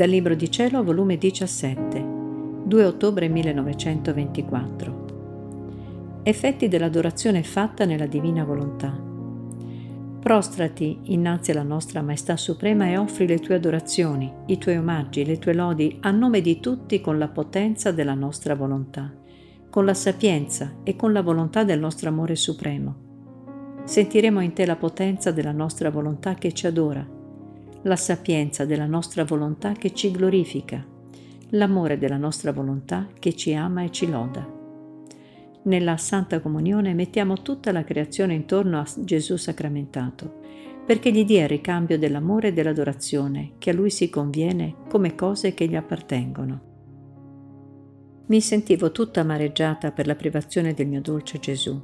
Dal Libro di Cielo, volume 17, 2 ottobre 1924. Effetti dell'adorazione fatta nella divina volontà. Prostrati innanzi alla nostra Maestà Suprema e offri le tue adorazioni, i tuoi omaggi, le tue lodi a nome di tutti con la potenza della nostra volontà, con la sapienza e con la volontà del nostro amore supremo. Sentiremo in te la potenza della nostra volontà che ci adora la sapienza della nostra volontà che ci glorifica, l'amore della nostra volontà che ci ama e ci loda. Nella Santa Comunione mettiamo tutta la creazione intorno a Gesù sacramentato, perché gli dia il ricambio dell'amore e dell'adorazione che a Lui si conviene come cose che gli appartengono. Mi sentivo tutta amareggiata per la privazione del mio dolce Gesù.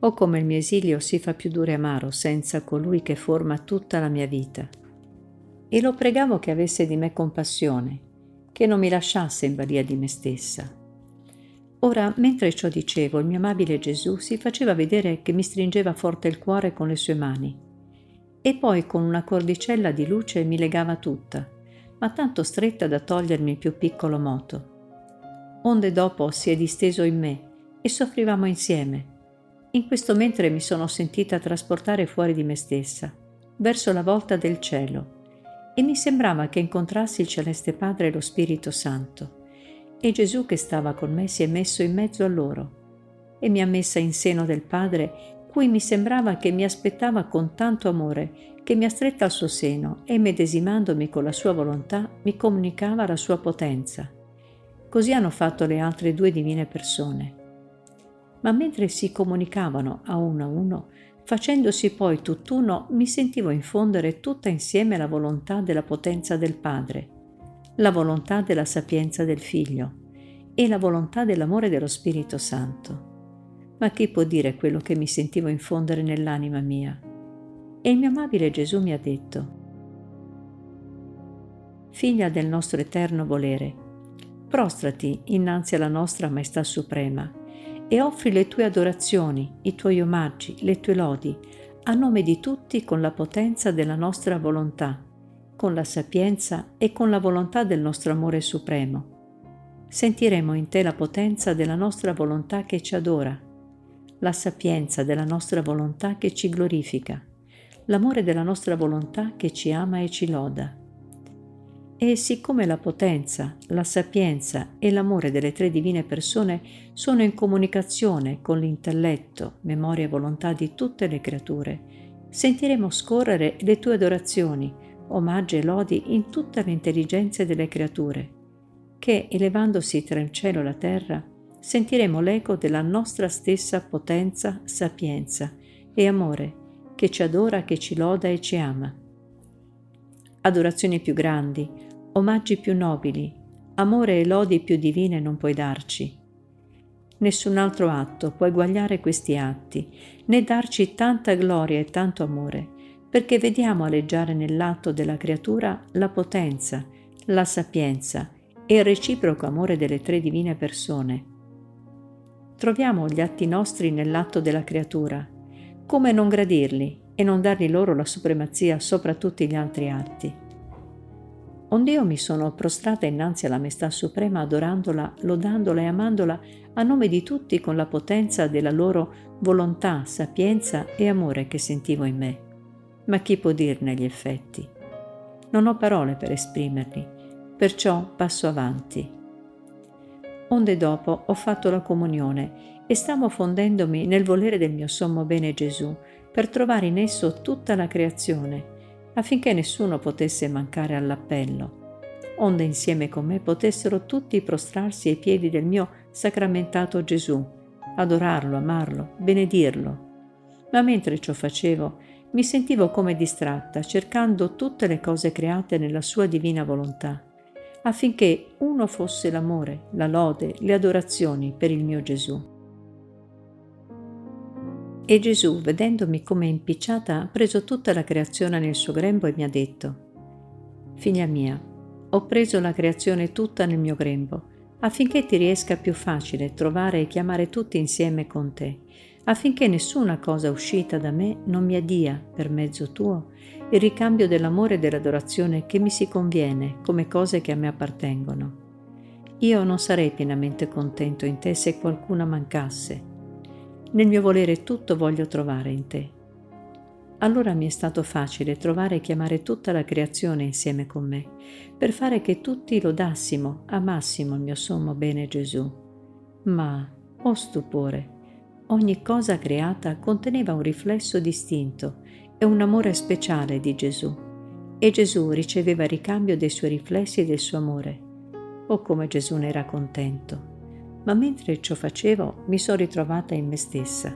O come il mio esilio si fa più duro e amaro senza colui che forma tutta la mia vita e lo pregavo che avesse di me compassione, che non mi lasciasse in balia di me stessa. Ora, mentre ciò dicevo, il mio amabile Gesù si faceva vedere che mi stringeva forte il cuore con le sue mani e poi con una cordicella di luce mi legava tutta, ma tanto stretta da togliermi il più piccolo moto. Onde dopo si è disteso in me e soffrivamo insieme. In questo mentre mi sono sentita trasportare fuori di me stessa, verso la volta del cielo, e mi sembrava che incontrassi il Celeste Padre e lo Spirito Santo. E Gesù che stava con me si è messo in mezzo a loro e mi ha messa in seno del Padre, cui mi sembrava che mi aspettava con tanto amore, che mi ha stretta al suo seno e medesimandomi con la sua volontà mi comunicava la sua potenza. Così hanno fatto le altre due divine persone. Ma mentre si comunicavano a uno a uno, Facendosi poi tutt'uno, mi sentivo infondere tutta insieme la volontà della potenza del Padre, la volontà della sapienza del Figlio e la volontà dell'amore dello Spirito Santo. Ma chi può dire quello che mi sentivo infondere nell'anima mia? E il mio amabile Gesù mi ha detto, Figlia del nostro eterno volere, prostrati innanzi alla nostra Maestà Suprema e offri le tue adorazioni, i tuoi omaggi, le tue lodi, a nome di tutti con la potenza della nostra volontà, con la sapienza e con la volontà del nostro amore supremo. Sentiremo in te la potenza della nostra volontà che ci adora, la sapienza della nostra volontà che ci glorifica, l'amore della nostra volontà che ci ama e ci loda. E siccome la potenza, la sapienza e l'amore delle tre divine persone sono in comunicazione con l'intelletto, memoria e volontà di tutte le creature, sentiremo scorrere le tue adorazioni, omaggi e lodi in tutte le intelligenze delle creature, che, elevandosi tra il cielo e la terra, sentiremo l'eco della nostra stessa potenza, sapienza e amore, che ci adora, che ci loda e ci ama. Adorazioni più grandi, omaggi più nobili, amore e lodi più divine non puoi darci. Nessun altro atto può eguagliare questi atti, né darci tanta gloria e tanto amore, perché vediamo aleggiare nell'atto della creatura la potenza, la sapienza e il reciproco amore delle tre divine persone. Troviamo gli atti nostri nell'atto della creatura. Come non gradirli e non dargli loro la supremazia sopra tutti gli altri atti? Ond'io mi sono prostrata innanzi alla Maestà Suprema adorandola, lodandola e amandola a nome di tutti con la potenza della loro volontà, sapienza e amore che sentivo in me. Ma chi può dirne gli effetti? Non ho parole per esprimerli, perciò passo avanti. Onde dopo ho fatto la comunione e stavo fondendomi nel volere del mio sommo bene Gesù per trovare in esso tutta la creazione affinché nessuno potesse mancare all'appello, onde insieme con me potessero tutti prostrarsi ai piedi del mio sacramentato Gesù, adorarlo, amarlo, benedirlo. Ma mentre ciò facevo, mi sentivo come distratta, cercando tutte le cose create nella sua divina volontà, affinché uno fosse l'amore, la lode, le adorazioni per il mio Gesù. E Gesù, vedendomi come impicciata, ha preso tutta la creazione nel suo grembo e mi ha detto, Figlia mia, ho preso la creazione tutta nel mio grembo, affinché ti riesca più facile trovare e chiamare tutti insieme con te, affinché nessuna cosa uscita da me non mi addia, per mezzo tuo, il ricambio dell'amore e dell'adorazione che mi si conviene come cose che a me appartengono. Io non sarei pienamente contento in te se qualcuna mancasse. Nel mio volere tutto voglio trovare in te. Allora mi è stato facile trovare e chiamare tutta la creazione insieme con me, per fare che tutti lodassimo, amassimo il mio sommo bene Gesù. Ma, oh stupore, ogni cosa creata conteneva un riflesso distinto e un amore speciale di Gesù, e Gesù riceveva ricambio dei suoi riflessi e del suo amore. Oh come Gesù ne era contento! Ma mentre ciò facevo mi sono ritrovata in me stessa